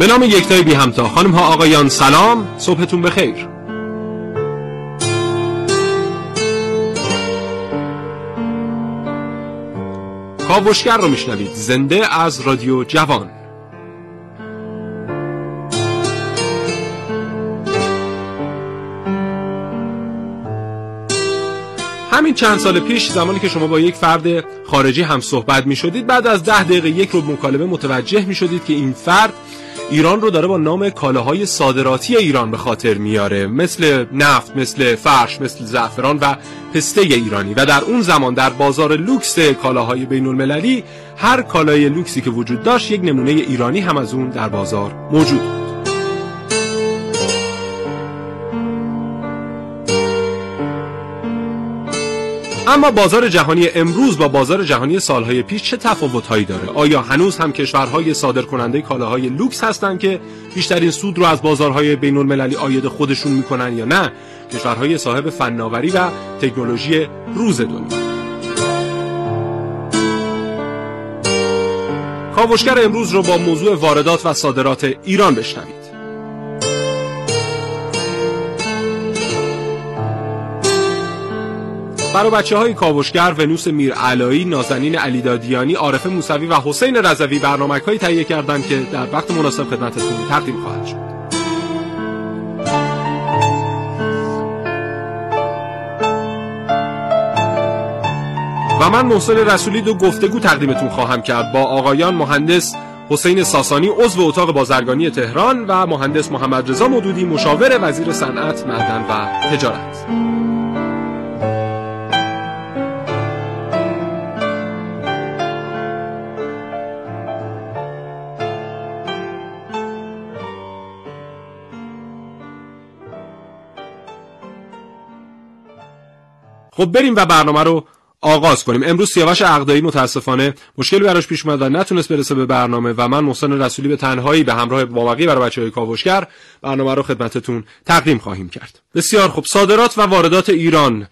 به نام یکتای بی همتا. خانم ها آقایان سلام. صبحتون بخیر. کاوشگر رو میشنوید. زنده از رادیو جوان. همین چند سال پیش زمانی که شما با یک فرد خارجی هم صحبت می شدید بعد از ده دقیقه یک رو مکالمه متوجه می شدید که این فرد ایران رو داره با نام کالاهای صادراتی ایران به خاطر میاره. مثل نفت مثل فرش مثل زعفران و پسته ایرانی. و در اون زمان در بازار لوکس کالاهای بین المللی هر کالای لوکسی که وجود داشت یک نمونه ایرانی هم از اون در بازار موجود اما بازار جهانی امروز با بازار جهانی سالهای پیش چه تفاوتهایی داره؟ آیا هنوز هم کشورهای صادرکننده کالاهای لوکس هستند که بیشترین سود رو از بازارهای بین المللی آید خودشون می‌کنن یا نه؟ کشورهای صاحب فناوری و تکنولوژی روز دنیا. کاوشگر امروز رو با موضوع واردات و صادرات ایران بشنوید برای بچه های کاوشگر ونوس میر علایی، نازنین علی دادیانی، عارف موسوی و حسین رضوی برنامه هایی تهیه کردند که در وقت مناسب خدمتتون تقدیم خواهد شد. و من محسن رسولی دو گفتگو تقدیمتون خواهم کرد با آقایان مهندس حسین ساسانی عضو اتاق بازرگانی تهران و مهندس محمد رضا مدودی مشاور وزیر صنعت، معدن و تجارت. خب بریم و برنامه رو آغاز کنیم. امروز سیاوش عقدایی متاسفانه مشکلی براش پیش اومد و نتونست برسه به برنامه و من محسن رسولی به تنهایی به همراه بابقی برای بچهای کاوشگر برنامه رو خدمتتون تقدیم خواهیم کرد. بسیار خب صادرات و واردات ایران.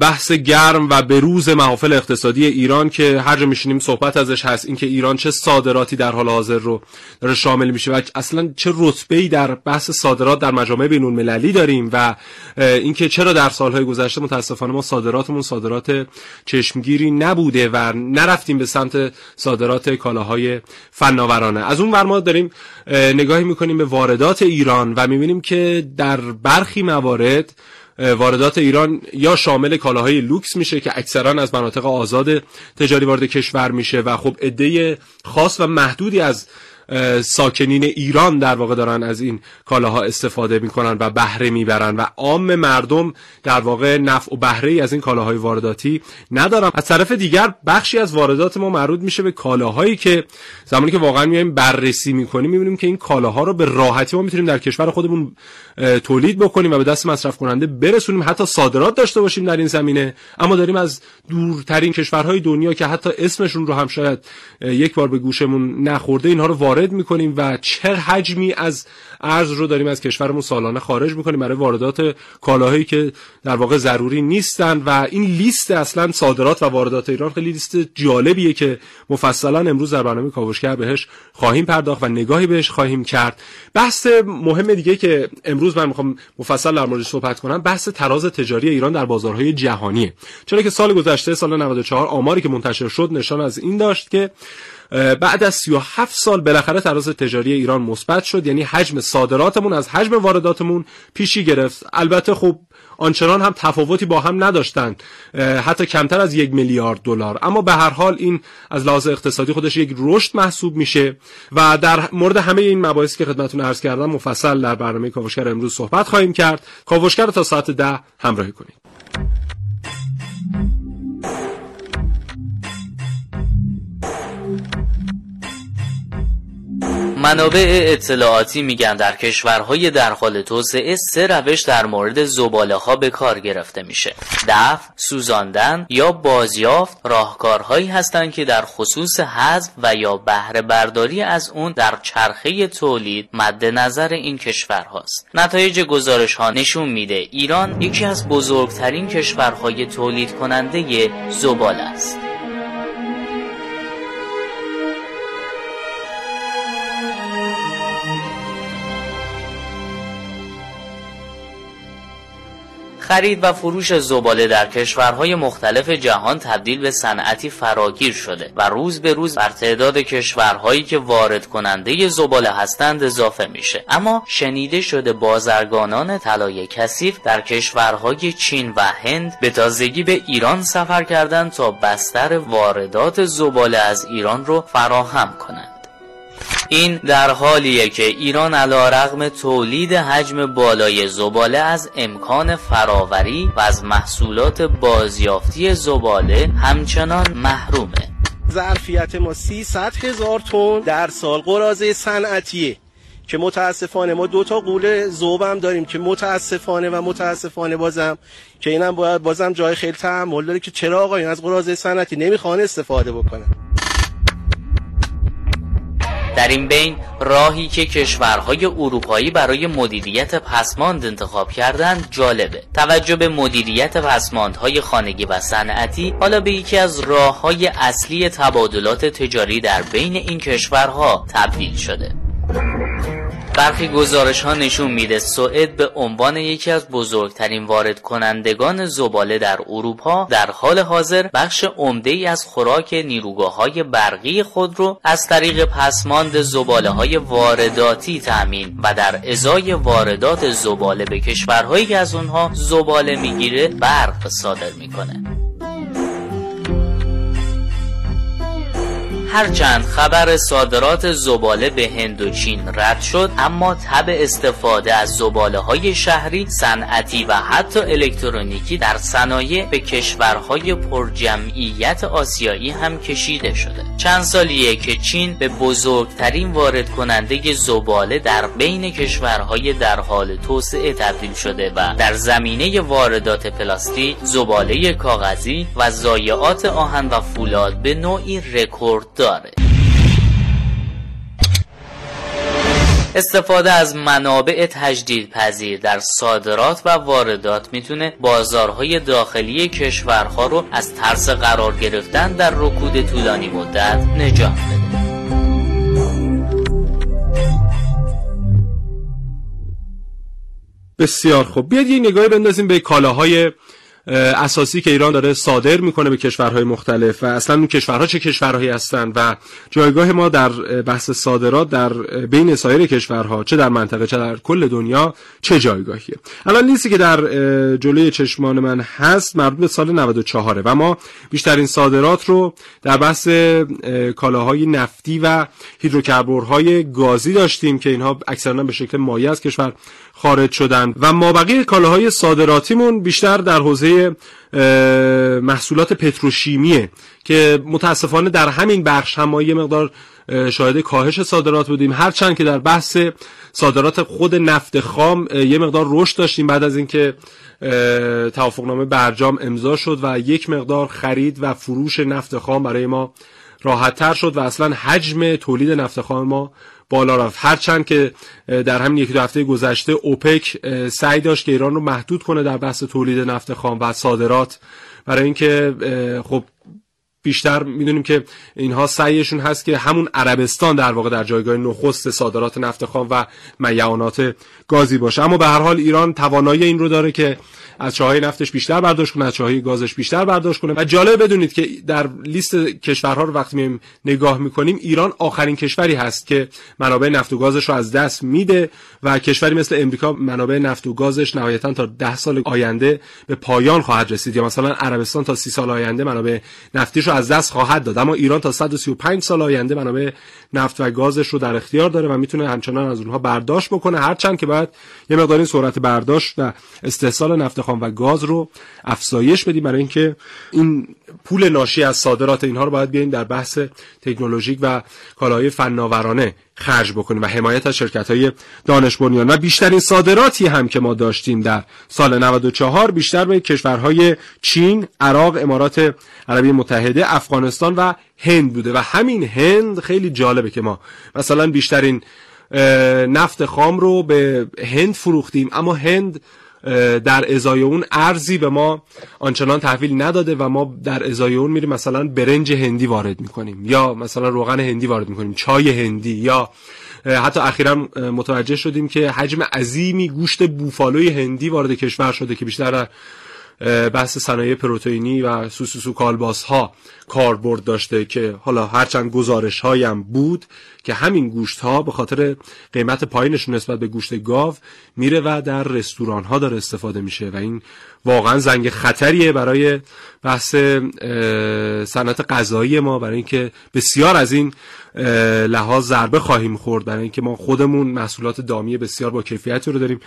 بحث گرم و بروز محافل اقتصادی ایران که هر جا میشینیم صحبت ازش هست. اینکه ایران چه صادراتی در حال حاضر رو داره شامل میشه و اصلا چه رتبه‌ای در بحث صادرات در مجامع بین المللی داریم و اینکه چرا در سالهای گذشته متاسفانه ما صادراتمون صادرات چشمگیری نبوده و نرفتیم به سمت صادرات کالاهای فناورانه. از اون ور ما داریم نگاهی می‌کنیم به واردات ایران و می‌بینیم که در برخی موارد واردات ایران یا شامل کالاهای لوکس میشه که اکثرا از مناطق آزاد تجاری وارد کشور میشه و خب عده خاص و محدودی از ساکنین ایران در واقع دارن از این کالاها استفاده می‌کنن و بهره می‌برن و عام مردم در واقع نفع و بهره از این کالاهای وارداتی ندارن. از طرف دیگر بخشی از واردات ما مربوط میشه به کالاهایی که زمانی که واقعا میایم بررسی می‌کنیم می‌بینیم که این کالاها رو به راحتی ما می‌تونیم در کشور خودمون تولید بکنیم و به دست مصرف کننده برسونیم. حتی صادرات داشته باشیم در این زمینه. اما داریم از دورترین کشورهای دنیا که حتی اسمشون رو هم شاید یک بار به گوشمون نخورده اینها رو وارد وارد می‌کنیم و چه حجمی از ارز رو داریم از کشورمون سالانه خارج می‌کنیم برای واردات کالاهایی که در واقع ضروری نیستن و این لیست اصلا صادرات و واردات ایران خیلی لیست جالبیه که مفصلا امروز در برنامه کاوشگر بهش خواهیم پرداخت و نگاهی بهش خواهیم کرد. بحث مهم دیگه که امروز من می‌خوام مفصل در موردش صحبت کنم بحث تراز تجاری ایران در بازارهای جهانیه. چرا که سال گذشته سال 94 آماری که منتشر شد نشان از این داشت که بعد از 37 سال بالاخره تراز تجاری ایران مثبت شد یعنی حجم صادراتمون از حجم وارداتمون پیشی گرفت. البته خب آنچنان هم تفاوتی با هم نداشتن حتی کمتر از یک میلیارد دلار. اما به هر حال این از لحاظ اقتصادی خودش یک رشد محسوب میشه و در مورد همه این مباحثی که خدمتتون عرض کردم مفصل در برنامه کاوشگر امروز صحبت خواهیم کرد. کاوشگر تا ساعت ده همراهی کنید. منابع اطلاعاتی میگن در کشورهای در حال توسعه سه روش در مورد زباله ها به کار گرفته میشه. دفع سوزاندن یا بازیافت راهکارهایی هستند که در خصوص حذف و یا بهره برداری از اون در چرخه تولید مد نظر این کشورهاست. نتایج گزارش ها نشون میده ایران یکی از بزرگترین کشورهای تولید کننده زباله است. خرید و فروش زباله در کشورهای مختلف جهان تبدیل به صنعتی فراگیر شده و روز به روز بر تعداد کشورهایی که وارد کننده زباله هستند اضافه میشه. اما شنیده شده بازرگانان طلای کثیف در کشورهای چین و هند به تازگی به ایران سفر کردند تا بستر واردات زباله از ایران رو فراهم کنند. این در حالیه که ایران علا رغم تولید حجم بالای زباله از امکان فراوری و از محصولات بازیافتی زباله همچنان محرومه. ظرفیت ما 300 هزار تن در سال قرازه صنعتیه که متاسفانه ما دو تا قوله زوبم داریم که متاسفانه و متاسفانه بازم که اینم باید بازم جای خیلی تحمل داره که چرا آقایون از قرازه صنعتی نمی‌خوان استفاده بکنن. در این بین راهی که کشورهای اروپایی برای مدیریت پسماند انتخاب کردند جالبه. توجه به مدیریت پسماندهای خانگی و صنعتی حالا به یکی از راه های اصلی تبادلات تجاری در بین این کشورها تبدیل شده. برخی گزارش ها نشون میده سوئد به عنوان یکی از بزرگترین وارد کنندگان زباله در اروپا در حال حاضر بخش عمده ای از خوراک نیروگاه های برقی خود رو از طریق پسماند زباله های وارداتی تأمین و در ازای واردات زباله به کشورهایی که از اونها زباله می‌گیره برق صادر می‌کنه. هرچند خبر صادرات زباله به هند و چین رد شد اما تب استفاده از زباله های شهری صنعتی و حتی الکترونیکی در صنایع به کشورهای پرجمعیت آسیایی هم کشیده شده. چند سالیه که چین به بزرگترین وارد کننده زباله در بین کشورهای در حال توسعه تبدیل شده و در زمینه واردات پلاستیک زباله کاغذی و ضایعات آهن و فولاد به نوعی رکورد داره. استفاده از منابع تجدید پذیر در صادرات و واردات می‌تونه بازارهای داخلی کشورها رو از ترس قرار گرفتن در رکود طولانی مدت نجات بده. بسیار خوب. بیاد یه نگاهی بندازیم به کالاهای اساسی که ایران داره صادر می‌کنه به کشورهای مختلف و اصلا اون کشورها چه کشورهایی هستن و جایگاه ما در بحث صادرات در بین سایر کشورها چه در منطقه چه در کل دنیا چه جایگاهیه. الان لیستی که در جلوی چشمان من هست مربوط به سال 94 و ما بیشترین صادرات رو در بحث کالاهای نفتی و هیدروکربورهای گازی داشتیم که اینها اکثرا به شکل مایع از کشور خارج شدن. و مابقی کالاهای صادراتیمون بیشتر در حوزه محصولات پتروشیمیه که متاسفانه در همین بخش هم ما یه مقدار شاهد کاهش صادرات بودیم. هرچند که در بحث صادرات خود نفت خام یه مقدار رشد داشتیم بعد از اینکه توافقنامه برجام امضا شد و یک مقدار خرید و فروش نفت خام برای ما راحت تر شد و اصلا حجم تولید نفت خام ما بالا رفت. هرچند که در همین یک دو هفته گذشته اوپک سعی داشت که ایران رو محدود کنه در بحث تولید نفت خام و صادرات. برای اینکه خب بیشتر می‌دونیم که اینها سعیشون هست که همون عربستان در واقع در جایگاه نخست صادرات نفت خام و میعانات گازی باشه. اما به هر حال ایران توانایی این رو داره که از چاهای نفتش بیشتر برداشت کنه از چاهای گازش بیشتر برداشت کنه. و جالب بدونید که در لیست کشورها رو وقتی میم نگاه می‌کنیم ایران آخرین کشوری هست که منابع نفت و گازش رو از دست میده و کشوری مثل امریکا منابع نفت و گازش نهایتا تا ده سال آینده به پایان خواهد رسید. یا مثلا عربستان تا سی سال آینده منابع نفتیش رو از دست خواهد داد. اما ایران تا 135 سال آینده منابع نفت و گازش رو در اختیار داره و می‌تونه همچنان از اونها برداشت بکنه. هرچند که باید یه مقداری سرعت برداشت و استحصال نفت خام و گاز رو افزایش بدیم. برای اینکه این پول ناشی از صادرات اینها رو باید بیاین در بحث تکنولوژیک و کالاهای فناورانه خرج بکنیم و حمایت از شرکت های دانش بنیان. و بیشترین صادراتی هم که ما داشتیم در سال 94 بیشتر به کشورهای چین، عراق، امارات عربی متحده، افغانستان و هند بوده و همین هند خیلی جالبه که ما مثلا بیشترین نفت خام رو به هند فروختیم اما هند در ازای اون ارزی به ما آنچنان تحویل نداده و ما در ازای اون میریم مثلا برنج هندی وارد می‌کنیم یا مثلا روغن هندی وارد می‌کنیم چای هندی یا حتی اخیرا متوجه شدیم که حجم عظیمی گوشت بوفالوی هندی وارد کشور شده که بیشتر بحث صنایع پروتئینی و سوسوسو کالباس ها کاربرد داشته که حالا هرچند گزارش هایم بود که همین گوشت ها به خاطر قیمت پایینشون نسبت به گوشت گاو میره و در رستوران ها داره استفاده میشه و این واقعا زنگ خطریه برای بحث صنعت غذایی ما برای اینکه بسیار از این لحاظ ضربه خواهیم خورد برای اینکه ما خودمون محصولات دامی بسیار با کیفیتی رو داریم.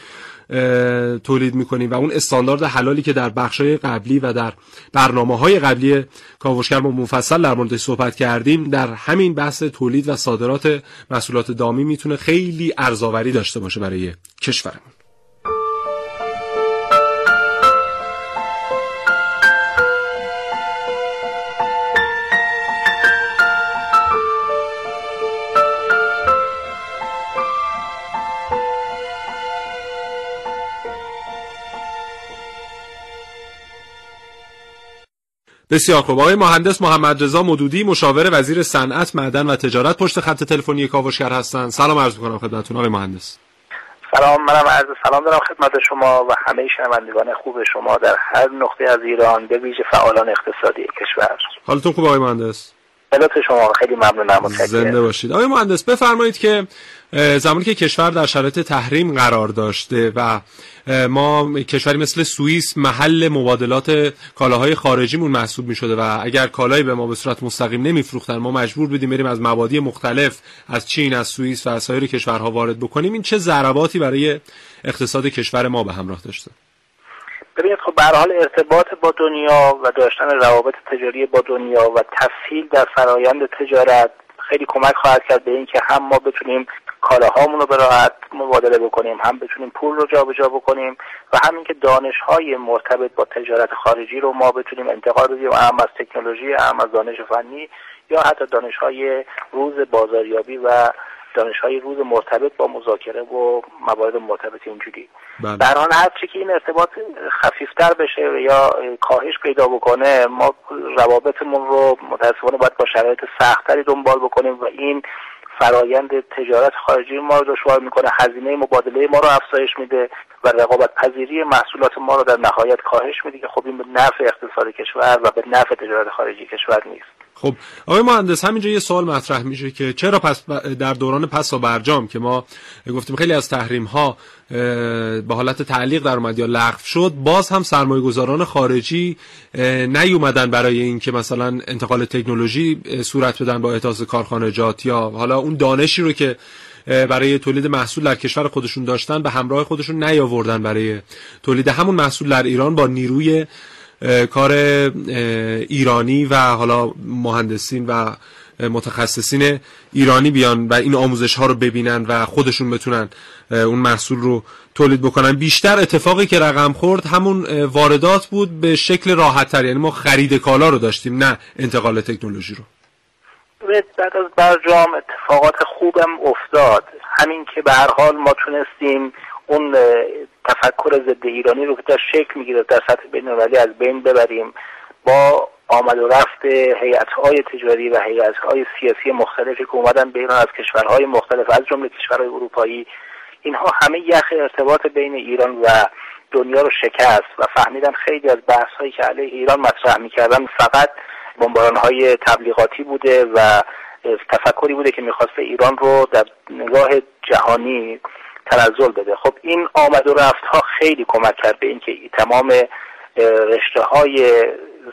تولید می‌کنیم و اون استاندارد حلالی که در بخشای قبلی و در برنامه های قبلی کاوشگر ما مفصل در موردش صحبت کردیم در همین بحث تولید و صادرات محصولات دامی می‌تونه خیلی ارزاوری داشته باشه برای کشورمون. بسیار خوب. آقای مهندس محمد رضا مدودی مشاور وزیر صنعت معدن و تجارت پشت خط تلفنی کاوشگر هستند. سلام عرض می‌کنم خدمتتون آقای مهندس. سلام منم عرض سلام دارم خدمت شما و همه شنوندگان خوب شما در هر نقطه از ایران به ویژه فعالان اقتصادی کشور. حالتون خوب آقای مهندس؟ شما خیلی ممنونم زنده باشید. آقای مهندس بفرمایید که زمانی که کشور در شرایط تحریم قرار داشته و ما کشوری مثل سوئیس محل مبادلات کالاهای خارجیمون محسوب می شده و اگر کالایی به ما به صورت مستقیم نمیفروختن ما مجبور بودیم بریم از مبادی مختلف از چین از سوئیس و از سایر کشورها وارد بکنیم. این چه ضرباتی برای اقتصاد کشور ما به همراه داشته؟ ببینید خب به حال ارتباط با دنیا و داشتن روابط تجاری با دنیا و تسهیل در فرایند تجارت خیلی کمک خواهد کرد به اینکه هم ما بتونیم کالاهامون رو به راحت مبادله بکنیم هم بتونیم پول رو جابجا بکنیم و همین که دانش های مرتبط با تجارت خارجی رو ما بتونیم انتقال بدیم هم از تکنولوژی هم از دانش فنی یا حتی دانش های روز بازاریابی و دانش های روز مرتبط با مذاکره و موارد مرتبط اینجوری بله. در آن هر چی که این ارتباط خفیفتر بشه یا کاهش پیدا بکنه ما روابطمون رو متاسفانه باید با شرایط سختتری دنبال بکنیم و این فرایند تجارت خارجی ما رو دشوار می‌کنه هزینه مبادله ما رو افزایش میده و رقابت پذیری محصولات ما رو در نهایت کاهش میده که خب این به نفع اقتصاد کشور و به نفع تجارت خارجی کشور نیست. خب آقای مهندس همینجا یه سوال مطرح میشه که چرا پس در دوران پس و برجام که ما گفتیم خیلی از تحریم ها به حالت تعلیق در اومد یا لغو شد باز هم سرمایه گذاران خارجی نیومدن برای اینکه مثلا انتقال تکنولوژی صورت بدن با احداث کارخانجات یا حالا اون دانشی رو که برای تولید محصول در کشور خودشون داشتن به همراه خودشون نیاوردن برای تولید. همون محصول در ایران با نیروی کار ایرانی و حالا مهندسین و متخصصین ایرانی بیان و این آموزش ها رو ببینن و خودشون بتونن اون محصول رو تولید بکنن. بیشتر اتفاقی که رقم خورد همون واردات بود به شکل راحت تر یعنی ما خرید کالا رو داشتیم نه انتقال تکنولوژی رو. بعد از برجام اتفاقات خوبم افتاد. همین که به هر حال ما تونستیم اون تفکر ضد ایرانی رو که در شکل می‌گیره در سطح بین از بین ببریم. با آمد و رفت هیئت های تجاری و هیئت های سیاسی مختلفی که اومدن به ایران از کشورهای مختلف از جمله کشورهای اروپایی اینها همه یخ ارتباط بین ایران و دنیا رو شکست و فهمیدن خیلی از بحث هایی که علیه ایران مطرح می‌کردن فقط بمباران های تبلیغاتی بوده و تفکری بوده که می‌خواسته ایران رو در نگاه جهانی تنزل بده خب این آمد و رفت ها خیلی کمک کرد به اینکه تمام رشته های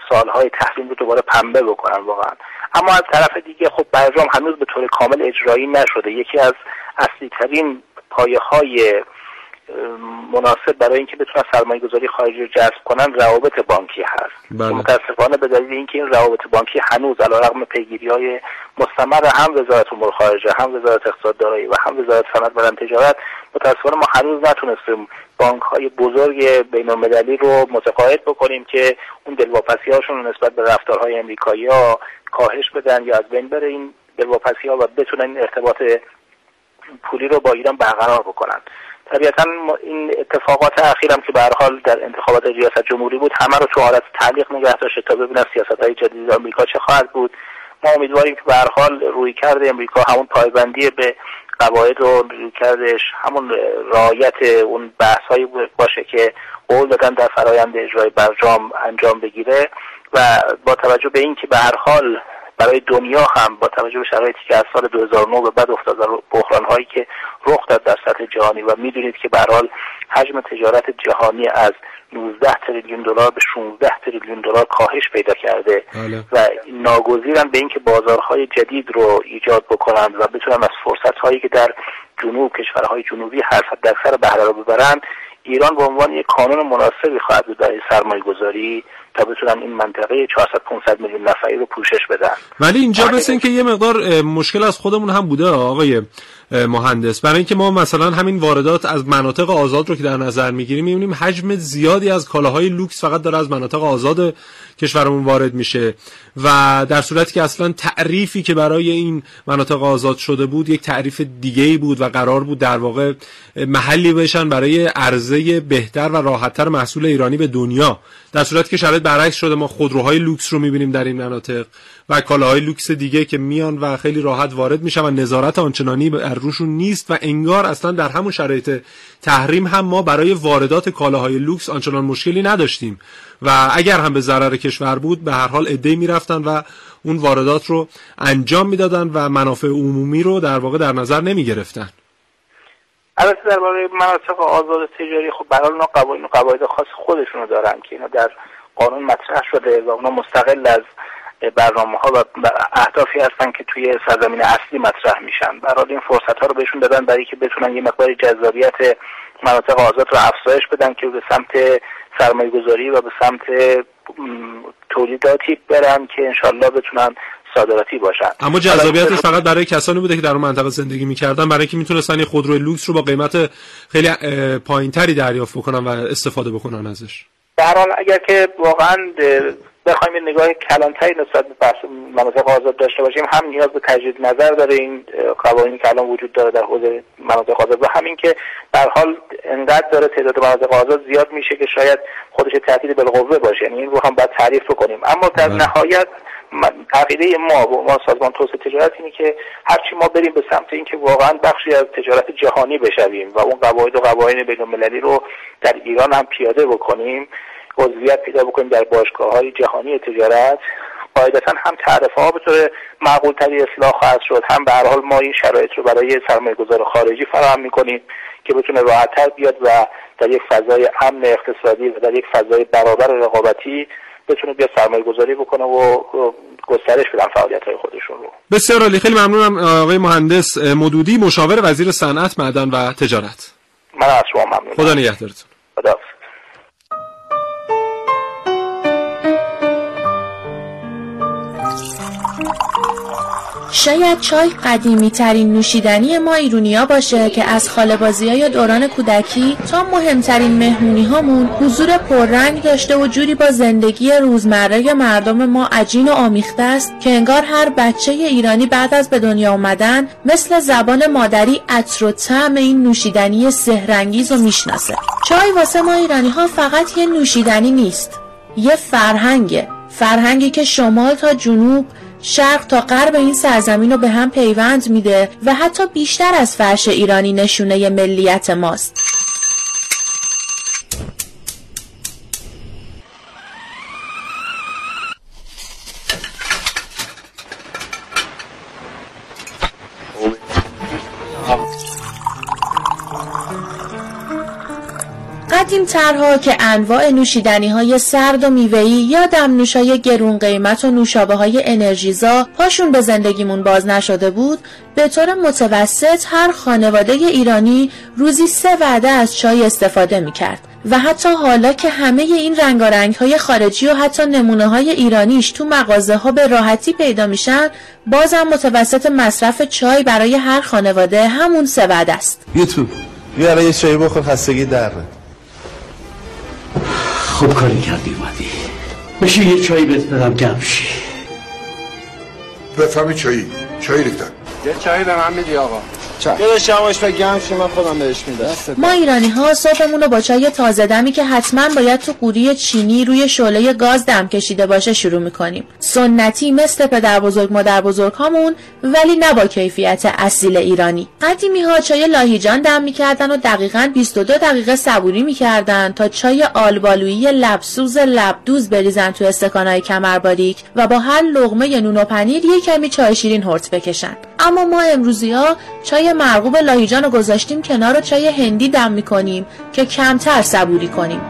سالهای تحریم رو دوباره پنبه بکنن واقعا. اما از طرف دیگه خب برجام هنوز به طور کامل اجرایی نشده. یکی از اصلی ترین پایه های مناسب برای اینکه بتونن سرمایه گذاری خارجی رو جذب کنن روابط بانکی هست. بله. متاسفانه به دلیل اینکه این روابط بانکی هنوز رغم پیگیری های مستمر هم وزارت امور خارجه هم وزارت اقتصاد دارایی و هم وزارت صنعت و تجارت متاسفانه ما هنوز نتونستیم بانک های بزرگ بین المللی رو متقاعد بکنیم که اون دلواپسی هاشون نسبت به رفتارهای امریکایی ها کاهش بدن یا از بین بره. این دلواپسی ها و بتونن این ارتباط پولی رو با ایران برقرار بکنن. طبیعتا این اتفاقات اخیرم که به حال در انتخابات ریاست جمهوری بود همه رو تو حالت تعلیق نگه داشته تا ببینن سیاست های جدید آمریکا چه خواهد بود. ما امیدواریم که به حال روی کرده امریکا همون پایبندی به قواعد رو کردش همون رعایت اون بحث هایی باشه که قول دادن در فرایند اجرای برجام انجام بگیره و با توجه به اینکه به هر حال برای دنیا هم با توجه به شرایطی که از سال 2009 به بعد افتاد بحران هایی که رخ داد در سطح جهانی و می‌دونید که به حال حجم تجارت جهانی از 19 تریلیون دلار به 16 تریلیون دلار کاهش پیدا کرده بله. و ناگزیرن به اینکه بازارهای جدید رو ایجاد بکنند و بتونن از فرصت هایی که در جنوب کشورهای جنوبی در سر بهره رو ببرن ایران به عنوان یک کانون مناسبی خواهد بود برای سرمایه گذاری تا بتونن این منطقه 400 500 میلیون نفری رو پوشش بدن. ولی اینجا مثل که یه مقدار مشکل از خودمون هم بوده آقای مهندس. برای اینکه ما مثلا همین واردات از مناطق آزاد رو که در نظر می‌گیریم می‌بینیم حجم زیادی از کالاهای لوکس فقط داره از مناطق آزاد کشورمون وارد میشه. و در صورتی که اصلا تعریفی که برای این مناطق آزاد شده بود یک تعریف دیگه ای بود و قرار بود در واقع محلی بشن برای عرضه بهتر و راحتتر محصول ایرانی به دنیا. در صورتی که شرایط برعکس شده ما خودروهای لوکس رو می‌بینیم در این مناطق و کالاهای لوکس دیگه که میان و خیلی راحت وارد میشن و نظارت آنچنانی بر روشون نیست و انگار اصلا در همون شرایط تحریم هم ما برای واردات کالاهای لوکس آنچنان مشکلی نداشتیم و اگر هم به ضرر کشور بود به هر حال عده‌ای می‌رفتن و اون واردات رو انجام می‌دادن و منافع عمومی رو در واقع در نظر نمی گرفتن البته درباره مناطق آزاد تجاری خب اونا قوانین و قواعد خاص خودشونو دارن که اینا در قانون مطرح شده و اونا مستقل از برنامه ها و اهدافی هستن که توی سرزمین اصلی مطرح میشن. برای این فرصت ها رو بهشون دادن برای که بتونن یه مقدار جذابیت مناطق آزاد رو افزایش بدن که به سمت سرمایه گذاری و به سمت تولیداتی برن که انشالله بتونن صادراتی باشن. اما جذابیتش فقط برای کسانی بوده که در اون منطقه زندگی می‌کردن برای اینکه می‌تونستن یه خودروی لوکس رو با قیمت خیلی پایینتری دریافت بکنن و استفاده بکنن ازش. در حال اگر که واقعا بخوایم یه نگاه کلانتری نسبت به بحث مناطق آزاد داشته باشیم هم نیاز به تجدید نظر داره این قوانینی که الان وجود داره در حوزه مناطق آزاد و همین که در حال انقدر داره تعداد مناطق آزاد زیاد میشه که شاید خودش تهدید بالقوه باشه یعنی این رو هم باید تعریف کنیم اما در بله. نهایت عقیده ما و ما سازمان توسعه تجارت اینه که هرچی ما بریم به سمت اینکه واقعا بخشی از تجارت جهانی بشویم و اون قواعد و قوانین بین رو در ایران هم پیاده بکنیم عضویت پیدا بکنیم در باشگاه های جهانی تجارت. قاعدتا هم تعرفه ها به طور معقول تری اصلاح خواهد شد هم به هر حال ما این شرایط رو برای سرمایه گذار خارجی فراهم می‌کنیم که بتونه راحتتر بیاد و در یک فضای امن اقتصادی و در یک فضای برابر رقابتی بتونه بیاد سرمایه گذاری بکنه و گسترش بدن فعالیت های خودشون رو. بسیار عالی. خیلی ممنونم آقای مهندس مدودی مشاور وزیر صنعت معدن و تجارت. من از شما ممنونم. خدا نگهدارتون. خدا شاید چای قدیمی ترین نوشیدنی ما ایرونیا باشه که از خاله بازی های دوران کودکی تا مهمترین مهمونی هامون حضور پررنگ داشته و جوری با زندگی روزمره مردم ما عجین و آمیخته است که انگار هر بچه ایرانی بعد از به دنیا آمدن مثل زبان مادری عطر و طعم این نوشیدنی سهرنگیز و می‌شناسه. چای واسه ما ایرانی ها فقط یه نوشیدنی نیست یه فرهنگه. فرهنگی که شمال تا جنوب شرق تا غرب این سرزمین رو به هم پیوند میده و حتی بیشتر از فرش ایرانی نشونه ملیت ماست. طرها که انواع نوشیدنی های سرد و میوهی یا دمنوش های گرون قیمت و نوشابه های انرژیزا پاشون به زندگیمون باز نشده بود به طور متوسط هر خانواده ایرانی روزی سه وعده از چای استفاده می‌کرد و حتی حالا که همه این رنگارنگ های خارجی و حتی نمونه های ایرانیش تو مغازه ها به راحتی پیدا میشن بازم متوسط مصرف چای برای هر خانواده همون سه وعده است. یوتیوب بیا یه چای بخور خستگی در خوب کاری کردی اومدی. بشی یه چایی بهت بدم گمشی بفهمی چایی. چایی ریختن. یه چایی به من میدی آقا. یه گمشی من خودم بهش میدم. ما ایرانی ها صبحمون رو با چای تازه دمی که حتما باید تو قوری چینی روی شعله گاز دم کشیده باشه شروع می‌کنیم. سنتی مثل پدر بزرگ مادر بزرگ هامون ولی نه با کیفیت اصیل ایرانی. قدیمی ها چای لاهیجان دم می‌کردن و دقیقا 22 دقیقه صبوری می‌کردن تا چای آلبالویی لبسوز لبدوز بریزن تو استکانهای کمرباریک و با هر لغمه نون و پنیر یک کمی چای شیرین هرت بکشن. اما ما امروزی ها چای مرغوب لاهیجان رو گذاشتیم کنار و چای هندی دم می‌کنیم که کمتر صبوری کنیم.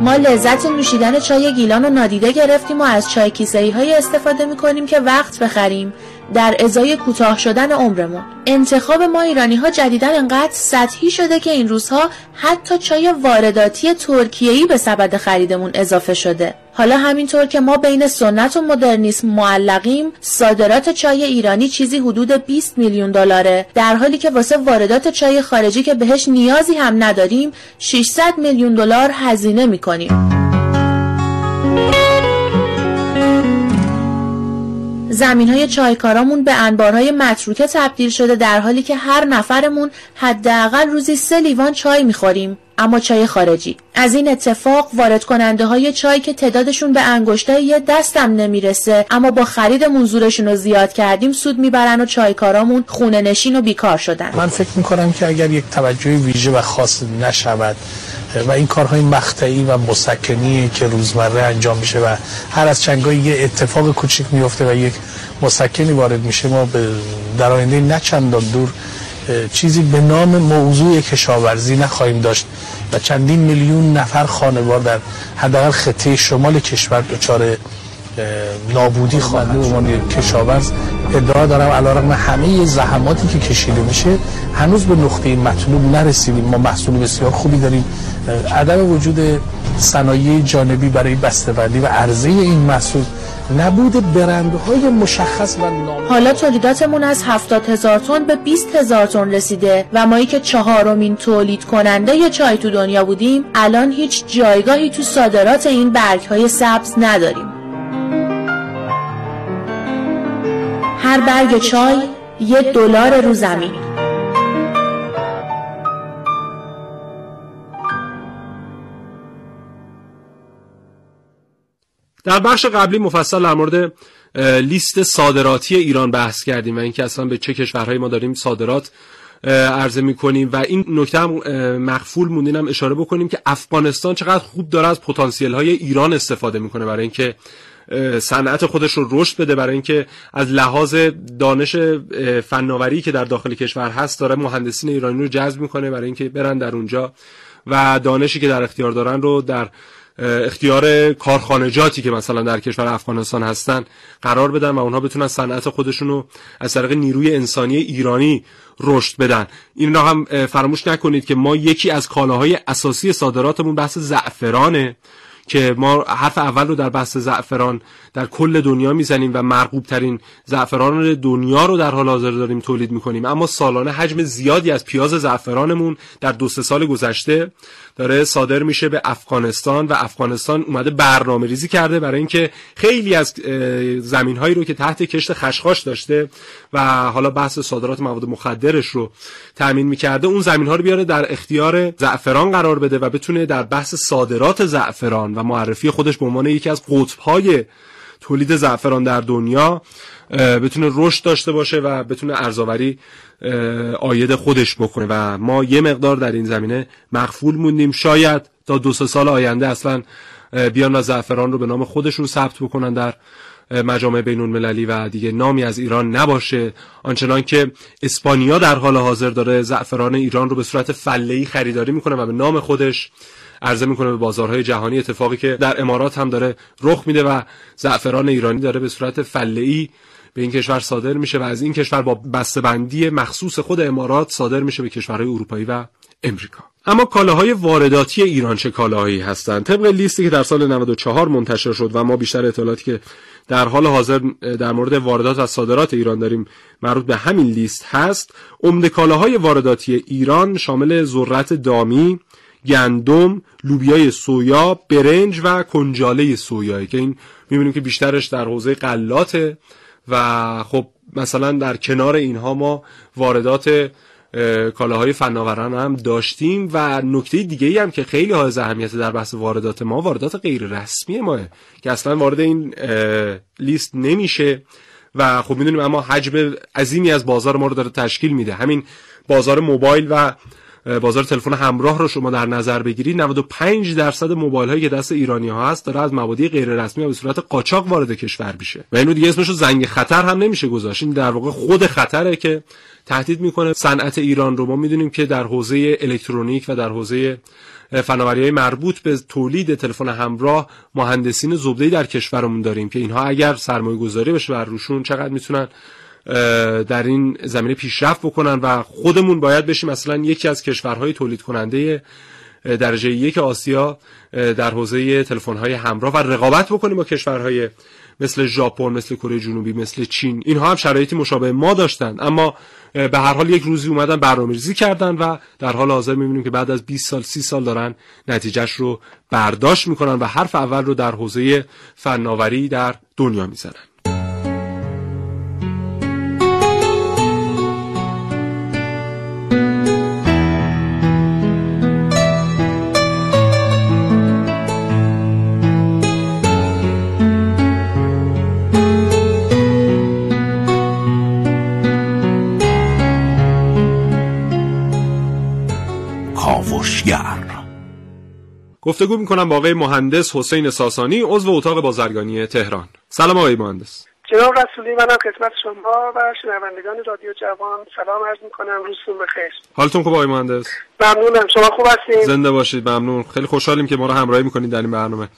ما لذت نوشیدن چای گیلان رو نادیده گرفتیم و از چای کیسه های استفاده می‌کنیم که وقت بخریم. در ازای کوتاه شدن عمرمون انتخاب ما ایرانی ها جدیدن انقدر سطحی شده که این روزها حتی چای وارداتی ترکیه‌ای به سبد خریدمون اضافه شده. حالا همینطور که ما بین سنت و مدرنیسم معلقیم صادرات چای ایرانی چیزی حدود 20 میلیون دلاره. در حالی که واسه واردات چای خارجی که بهش نیازی هم نداریم 600 میلیون دلار هزینه می‌کنیم. زمین های چایکارامون به انبارهای متروکه تبدیل شده در حالی که هر نفرمون حداقل روزی سه لیوان چای می‌خوریم. اما چای خارجی. از این اتفاق وارد کننده های چای که تعدادشون به انگشتای یه دستم نمی‌رسه اما با خرید منظورشون رو زیاد کردیم سود می‌برن و چایکارامون خونه نشین و بیکار شدن. من فکر می‌کنم که اگر یک توجه ویژه و خاص نشود و این کارهای مقطعی و مسکنی که روزمره انجام میشه و هر از چنگایی یه اتفاق کوچیک میفته و یک مسکنی وارد میشه ما به در آینده نه چندان دور چیزی به نام موضوع کشاورزی نخواهیم داشت و چندین میلیون نفر خانوار در حداقل خطه شمال کشور دچار نابودی خواهد عنوان کشاورز ادعا دارم علیرغم همه زحماتی که کشیده میشه هنوز به نقطه مطلوب نرسیدیم. ما محصول بسیار خوبی داریم. عدم وجود صنایع جانبی برای بسته‌بندی و عرضه این محصول نبود برندهای مشخص و نام حالا تولیداتمون از 70 هزار تن به 20 هزار تن رسیده و مایی که چهارمین تولید کننده ی چای تو دنیا بودیم الان هیچ جایگاهی تو صادرات این برگ های سبز نداریم. هر برگ چای یه دلار رو زمین. در بخش قبلی مفصل در مورد لیست صادراتی ایران بحث کردیم و اینکه اصلا به چه کشورهایی ما داریم صادرات عرضه می‌کنیم و این نکته هم مخفول موندین هم اشاره بکنیم که افغانستان چقدر خوب داره از پتانسیل های ایران استفاده می‌کنه برای اینکه صنعت خودش رو رشد بده برای اینکه از لحاظ دانش فناوری که در داخل کشور هست داره مهندسین ایرانی رو جذب می‌کنه برای اینکه برن در اونجا و دانشی که در اختیار دارن رو در اختیار کارخانجاتی که مثلا در کشور افغانستان هستن قرار بدن و اونها بتونن صنعت خودشون از طریق نیروی انسانی ایرانی رشد بدن. این را هم فراموش نکنید که ما یکی از کالاهای اساسی صادراتمون بحث زعفرانه. که ما حرف اول رو در بحث زعفران در کل دنیا می‌زنیم و مرغوب ترین زعفران دنیا رو در حال حاضر داریم تولید می‌کنیم. اما سالانه حجم زیادی از پیاز زعفرانمون در دو سه سال گذشته داره صادر میشه به افغانستان و افغانستان اومده برنامه ریزی کرده برای اینکه خیلی از زمین هایی رو که تحت کشت خشخاش داشته و حالا بحث صادرات مواد مخدرش رو تامین می‌کرده اون زمین ها رو بیاره در اختیار زعفران قرار بده و بتونه در بحث صادرات زعفران و معرفی خودش به عنوان یکی از قطب های تولید زعفران در دنیا بتونه رشد داشته باشه و بتونه ارزاوری آید خودش بکنه. و ما یه مقدار در این زمینه مخفول موندیم. شاید تا دو سه سال آینده اصلا بیان و زعفران رو به نام خودشون ثبت بکنن در مجامع بین المللی و دیگه نامی از ایران نباشه. آنچنان که اسپانیا در حال حاضر داره زعفران ایران رو به صورت فله‌ای خریداری می‌کنه و به نام خودش عرضه می‌کنه به بازارهای جهانی. اتفاقی که در امارات هم داره رخ میده و زعفران ایرانی داره به صورت فله‌ای به این کشور صادر میشه و از این کشور با بسته‌بندی مخصوص خود امارات صادر میشه به کشورهای اروپایی و امریکا. اما کالاهای وارداتی ایران چه کالاهایی هستند؟ طبق لیستی که در سال 94 منتشر شد و ما بیشتر اطلاعاتی که در حال حاضر در مورد واردات و صادرات ایران داریم مربوط به همین لیست هست. عمده کالاهای وارداتی ایران شامل ذرت دامی گندم، لوبیای سویا، برنج و کنجاله سویایی که این می‌بینیم که بیشترش در حوزه غلات و خب مثلا در کنار اینها ما واردات کالاهای فناوران هم داشتیم و نکته دیگه ای هم که خیلی های اهمیت در بحث واردات ما واردات غیر رسمی ماه که اصلا وارد این لیست نمیشه و خب می‌دونیم اما حجم عظیمی از بازار ما رو داره تشکیل میده. همین بازار موبایل و بازار تلفن همراه رو شما در نظر بگیرید. 95 درصد موبایل هایی که دست ایرانی ها هست داره از مبادی غیر رسمی به صورت قاچاق وارد کشور میشه. و اینو دیگه اسمش رو زنگ خطر هم نمیشه گذاشت. این در واقع خود خطره که تهدید می‌کنه. صنعت ایران رو ما می‌دونیم که در حوزه الکترونیک و در حوزه فناوری های مربوط به تولید تلفن همراه مهندسین زبده در کشورمون داریم که اینها اگر سرمایه گذاری بشه بر روشون چقدر می‌تونن در این زمینه پیشرفت بکنن و خودمون باید بشیم مثلا یکی از کشورهای تولید کننده درجه یک آسیا در حوزه های همراه و رقابت بکنیم با کشورهای مثل ژاپن مثل کره جنوبی مثل چین اینها هم شرایطی مشابه ما داشتن. اما به هر حال یک روزی اومدن برنامه‌ریزی کردن و در حال حاضر می‌بینیم که بعد از 20 سال 30 سال دارن نتیجهش رو برداشت می‌کنن و حرف اول رو در حوزه فناوری در دنیا می‌زنن. گفتگو می‌کنم با آقای مهندس حسین ساسانی عضو اتاق بازرگانی تهران. سلام آقای مهندس. جناب رسولی منم خدمت شما و شنوندگان رادیو جوان سلام عرض می‌کنم. روزتون بخیر. حالتون خوب آقای مهندس؟ ممنونم. شما خوب هستین؟ زنده باشید. ممنون. خیلی خوشحالیم که ما رو همراهی می‌کنید در این برنامه.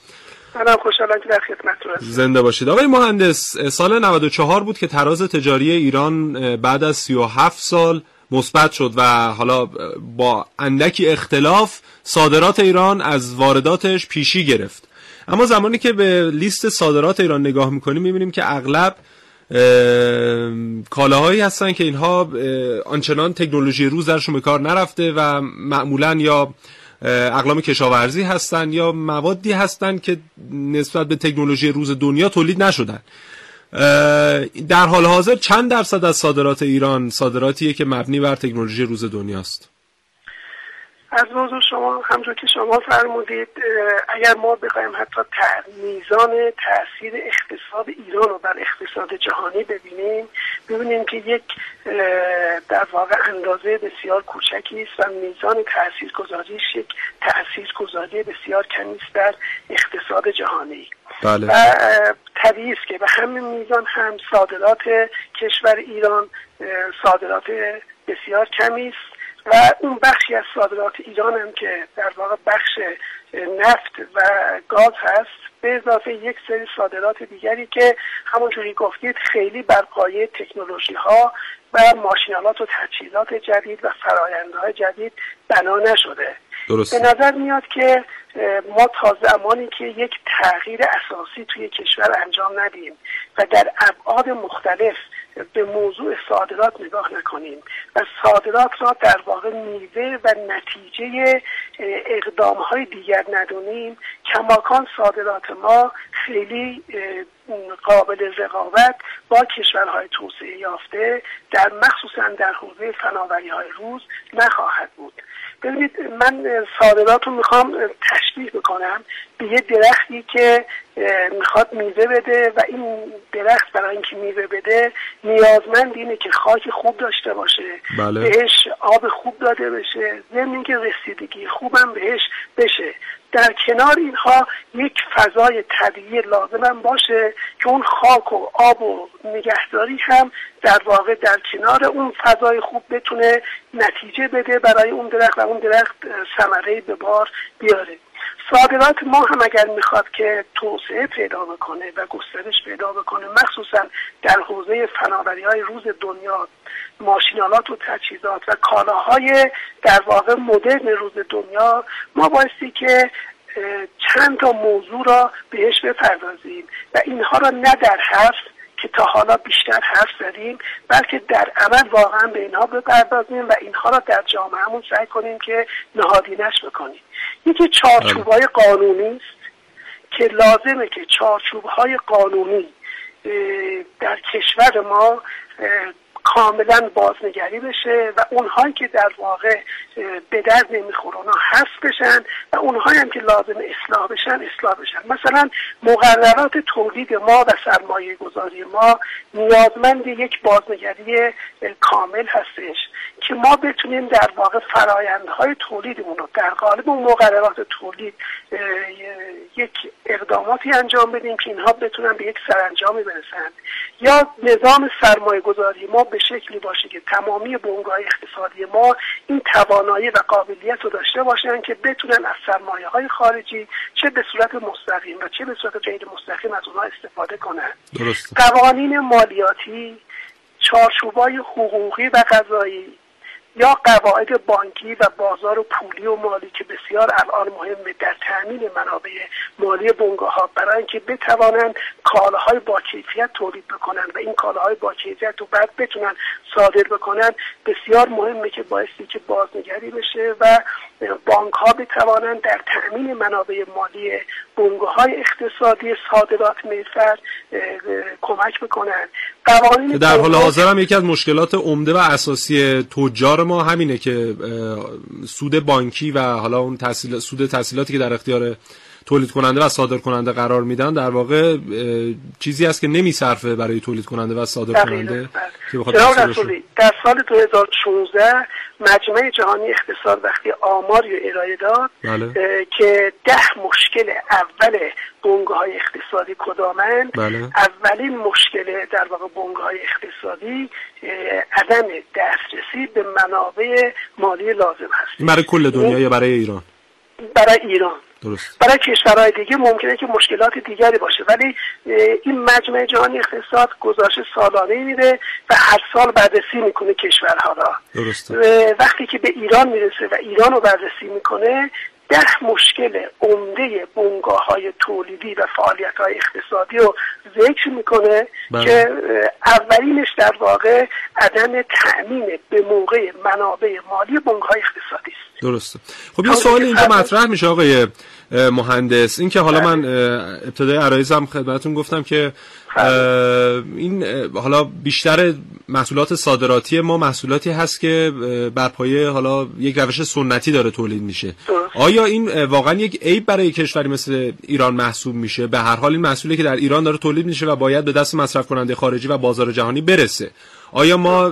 منم خوشحالم که در خدمتتون هستم. زنده باشید. آقای مهندس سال 94 بود که تراز تجاری ایران بعد از 37 سال مثبت شد و حالا با اندکی اختلاف صادرات ایران از وارداتش پیشی گرفت. اما زمانی که به لیست صادرات ایران نگاه می‌کنیم می‌بینیم که اغلب کالاهایی هستن که اینها آنچنان تکنولوژی روز درشون به کار نرفته و معمولا یا اقلام کشاورزی هستن یا موادی هستن که نسبت به تکنولوژی روز دنیا تولید نشدن. در حال حاضر چند درصد از صادرات ایران صادراتیه که مبنی بر تکنولوژی روز دنیاست؟ از موضوع شما همجور که شما فرمودید اگر ما بخوایم حتی میزان تاثیر اقتصاد ایران رو بر اقتصاد جهانی ببینیم ببینیم که یک در واقع اندازه بسیار کوچکی است و میزان تاثیر گذاریش یک تاثیر گذاری بسیار کمی است در اقتصاد جهانی بله. و طبیعی است که به همین میزان هم صادرات کشور ایران صادرات بسیار کمی است و اون بخشی از صادرات ایران هم که در واقع بخش نفت و گاز هست به اضافه یک سری صادرات دیگری که همونجوری گفتید خیلی بر پایه تکنولوژی ها و ماشینالات و تجهیزات جدید و فرایندهای جدید بنا نشده درست. به نظر میاد که ما تا زمانی که یک تغییر اساسی توی کشور انجام ندیم و در ابعاد مختلف به موضوع صادرات نگاه نکنیم. و صادرات را در واقع میوه و نتیجه اقدام های دیگر ندونیم. کماکان صادرات ما خیلی قابل رقابت با کشورهای توسعه یافته در مخصوصا در حوزه فناوری های روز نخواهد بود. ببینید من صادرات رو می‌خوام تشبیه بکنم به یه درختی که می‌خواد میوه بده و این درخت برای اینکه میوه بده نیازمند اینه که خاک خوب داشته باشه بله. بهش آب خوب داده بشه ضمن اینکه رسیدگی خوبم بهش بشه. در کنار اینها یک فضای طبیعی لازم باشه که اون خاک و آب و نگهداری هم در واقع در کنار اون فضای خوب بتونه نتیجه بده برای اون درخت و اون درخت ثمره به بار بیاره. صادرات ما هم اگر می‌خواد که توسعه پیدا بکنه و گسترش پیدا بکنه مخصوصا در حوزه فناوری های روز دنیا ماشینالات و تجهیزات و کالاهای در واقع مدرن روز دنیا ما بایستی که چند تا موضوع را بهش بپردازیم و اینها را نه در حرف که تا حالا بیشتر حرف زدیم بلکه در عمل واقعا به اینها بپردازیم و اینها را در جامعهمون سعی کنیم که نهادینش بکنیم. یکی چارچوب های قانونی است که لازمه که چارچوب های قانونی در کشور ما کاملا بازنگری بشه و اونهایی که در واقع به درد نمی‌خورن اونها حذف بشن و اونهایی هم که لازم اصلاح بشن اصلاح بشن. مثلا مقررات تولید ما و سرمایه گذاری ما نیازمند یک بازنگری کامل هستش. که ما بتونیم در واقع فرایندهای تولیدمون رو در قالب اون مقررات تولید یک اقداماتی انجام بدیم که اینها بتونن به یک سرانجامی برسن یا نظام سرمایه گذاری ما به شکلی باشه که تمامی بنگاه اقتصادی ما این توانایی و قابلیت رو داشته باشن که بتونن از سرمایه های خارجی چه به صورت مستقیم و چه به صورت غیر مستقیم از اونها استفاده کنن درست. قوانین مالیاتی چارچوبای حقوقی و قضایی یا قواعد بانکی و بازار پولی و مالی که بسیار الان مهمه در تأمین منابع مالی بنگاه ها برای اینکه بتوانند کالاهای با کیفیت تولید بکنن و این کالاهای با کیفیت رو بعد بتونن صادر بکنن بسیار مهمه که بایستی که بازنگری بشه و بانک ها بتوانند در تأمین منابع مالی بنگاه های اقتصادی صادرات میفر کمک بکنن قوانین در حال حاضر هم یکی از مشکلات عمده و اساسی تجار ما همینه که سود بانکی و حالا اون تحصیل سود تحصیلاتی که در اختیار تولید کننده و صادر کننده قرار میدن در واقع چیزی است که نمیصرفه برای تولید کننده و صادر کننده که در سال 2016 مجمع جهانی اقتصاد وقتی آماری ارائه داد بله. که ده مشکل اول بنگاه های اقتصادی کدامن بله. اولین مشکل در واقع بنگاه های اقتصادی عدم دسترسی به منابع مالی لازم هست برای کل دنیا یا برای ایران برای ایران درست. برای کشورهای دیگه ممکنه که مشکلات دیگری باشه ولی این مجمع جهانی اقتصاد گزارش سالانه میده و هر سال بررسی می‌کنه کشورها را درسته. وقتی که به ایران می‌رسه و ایران رو بررسی می‌کنه ده مشکل عمده بنگاه های تولیدی و فعالیت های اقتصادی رو ذکر می‌کنه بله. که اولینش در واقع عدم تأمین به موقع منابع مالی بنگاه های اقتصادی است درسته خب یه سوال اینجا مطرح میشه آقای مهندس. این که حالا من ابتدای عرایزم خدمتتون گفتم که این حالا بیشتر محصولات صادراتی ما محصولاتی هست که بر پایه حالا یک روش سنتی داره تولید میشه. آیا این واقعا یک عیب برای کشوری مثل ایران محسوب میشه؟ به هر حال این محصولی که در ایران داره تولید میشه و باید به دست مصرف کننده خارجی و بازار جهانی برسه. آیا ما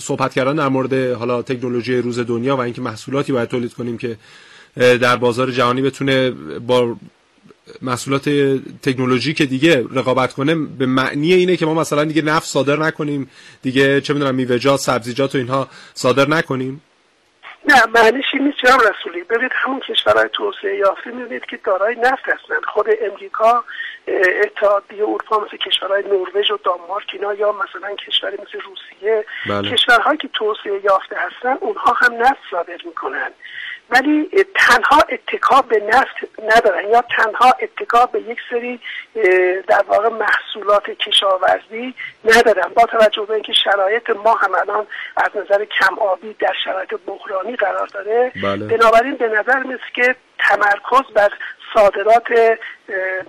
صحبت کردن در مورد حالا تکنولوژی روز دنیا و اینکه محصولاتی باید تولید کنیم که در بازار جهانی بتونه با محصولات تکنولوژی دیگه رقابت کنه به معنی اینه که ما مثلا دیگه نفت صادر نکنیم دیگه چه می‌دونم میوه‌جات سبزیجات و اینها صادر نکنیم. نه معنیش این نیست جناب رسولی. ببینید همون کشورهای توسعه یافته می‌بینید که دارای نفت هستن. خود امریکا اتحادیه اروپا مثل کشورهای نروژ و دانمارک اینا یا مثلا کشوری مثل روسیه. بله. کشورهایی که توسعه یافته هستن اونها هم نفت صادر می‌کنن. ولی تنها اتکا به نفت ندارن یا تنها اتکا به یک سری در واقع محصولات کشاورزی ندارن با توجه به اینکه شرایط ما هم الان از نظر کم آبی در شرایط بحرانی قرار داره بله. بنابراین به نظر مثل که تمرکز بر صادرات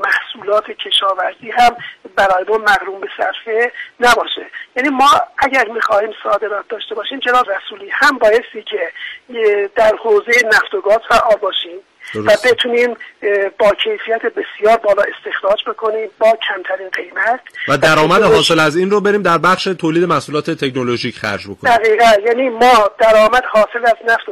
محصولات کشاورزی هم برای ما مغروم به صرفه نباشه. یعنی ما اگر می‌خواهیم صادرات داشته باشیم جناب رسولی هم بایستی که در حوزه نفت و گاز فعال باشیم و بتونیم با کیفیت بسیار بالا استخراج بکنیم با کمترین قیمت و درآمد حاصل از این رو بریم در بخش تولید محصولات تکنولوژیک خرج بکنیم. دقیقا. یعنی ما درآمد حاصل از نفت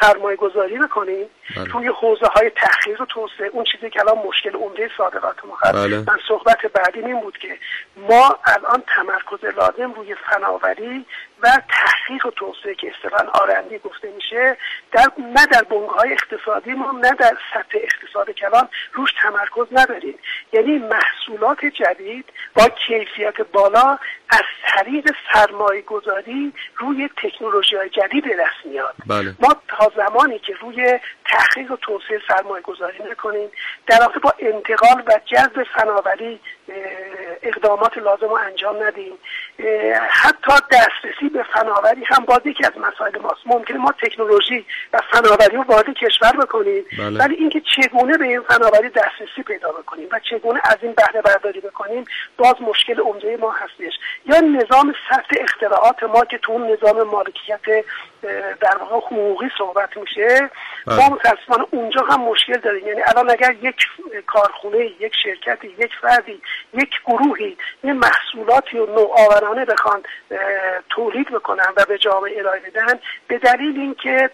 سرمایه گذاری بکنیم بله. توی حوزه های تحقیق و توسعه اون چیزی که الان مشکل عمده صادرات ما هست بله. من صحبت بعدی این بود که ما الان تمرکز لازم روی فناوری و تحقیق و توسعه که اصطلاحا آرندی گفته میشه در نه در بنگاه های اقتصادی ما نه در سطح اقتصاد کلان روش تمرکز نداریم یعنی محصولات جدید با کیفیت بالا از طریق سرمایه گذاری روی تکنولوژی های جدید دست میاد بله. ما تا زمانی که روی تحقیق و توسعه سرمایه گذاری نکنیم در رابطه با انتقال و جذب فناوری اقدامات لازم رو انجام ندیم حتی دسترسی به فناوری هم باز یکی از مسائل ماست ممکنه ما تکنولوژی و فناوری رو وارد کشور بکنیم بله. ولی اینکه چگونه به این فناوری دسترسی پیدا بکنیم و چگونه از این بهره برداری بکنیم باز مشکل عمده ما هستش یا نظام ثبت اختراعات ما که تو اون نظام مالکیت در واقع حقوقی صحبت میشه بله. ما متاسفانه اونجا هم مشکل داریم یعنی الان اگر یک کارخونه یک شرکتی یک فردی یک گروهی یه محصولاتی و نوآورانه بخوان تولید بکنن و به جامعه ارائه بدن. به دلیل اینکه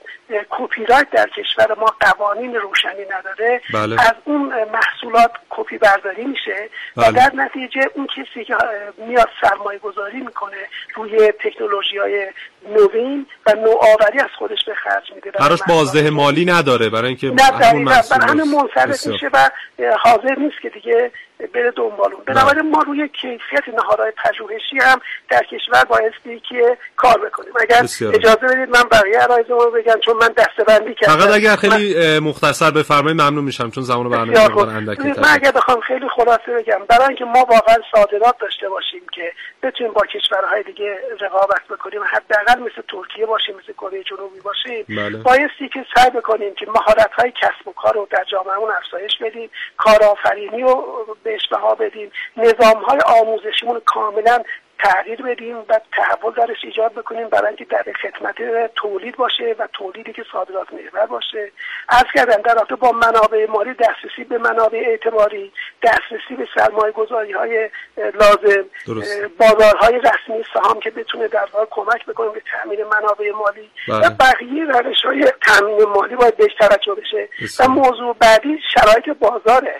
کپی رایت در کشور ما قوانین روشنی نداره. بله. از اون محصولات کپی برداری میشه. بله. و در نتیجه اون کسی که میاد سرمایه گذاری می‌کنه روی تکنولوژی های نوین و نوآوری از خودش به خرج میده. براش بازده مالی نداره برای اینکه نه همه منصرف میشه و حاضر نیست که دیگه بره دنبال اون. بنابراین ما روی کیفیت نهادهای پژوهشی هم در کشور بایستی که کار بکنیم. اگر اجازه بدید من بقیه عرایزم رو بگم چون من دستبندی کردم. فقط اگر خیلی مختصر بفرمایید ممنون میشم چون زمان برنامه اندک من اگر بخوام خیلی خلاصه بگم برای اینکه ما واقعا صادرات داشته باشیم که بتونیم با کشورهای دیگه رقابت بکنیم حداقل مثل ترکیه باشیم مثل کره جنوبی باشیم بله. بایستی که سعی بکنیم که مهارت های کسب و کار رو در جامعهمون افزایش بدیم کارآفرینی رو بهش بها بدیم. نظام های آموزشیمون کاملا تغییر بدیم و تحول درش ایجاد بکنیم برای اینکه در خدمت تولید باشه و تولیدی که صادرات محور باشه. از کردن در رابطه با منابع مالی دسترسی به منابع اعتباری دسترسی به سرمایه گذاری های لازم بازارهای رسمی سهام که بتونه در واقع کمک بکنه به تامین منابع مالی. و بله. بقیه روش های تامین مالی باید بهش توجه بشه. و موضوع بعدی شرایط بازاره.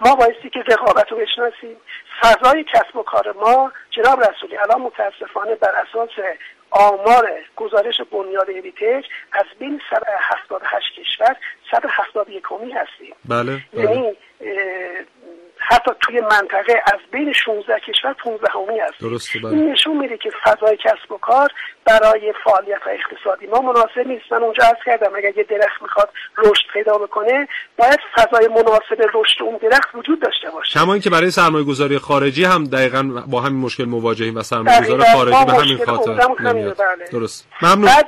ما بایستی که رقابت رو بشناسیم فضای کسب و کار ما جناب رسولی الان متاسفانه بر اساس آمار گزارش بنیاد ایریتج از بین 178 کشور 171 هستیم بله, بله. یعنی حتی توی منطقه از بین 16 کشور 15 همی هست. درسته بله. این نشون میده که فضای کسب و کار برای فعالیت اقتصادی ما مناسب نیست. من اونجا از کردم اگر یه درخت می‌خواد رشد پیدا بکنه باید فضای مناسب رشد اون درخت وجود داشته باشه. کما اینکه برای سرمایه گذاری خارجی هم دقیقا با همین مشکل مواجهیم و سرمایه گذار خارجی به همین خاطر بله. درست. ممنون. بعد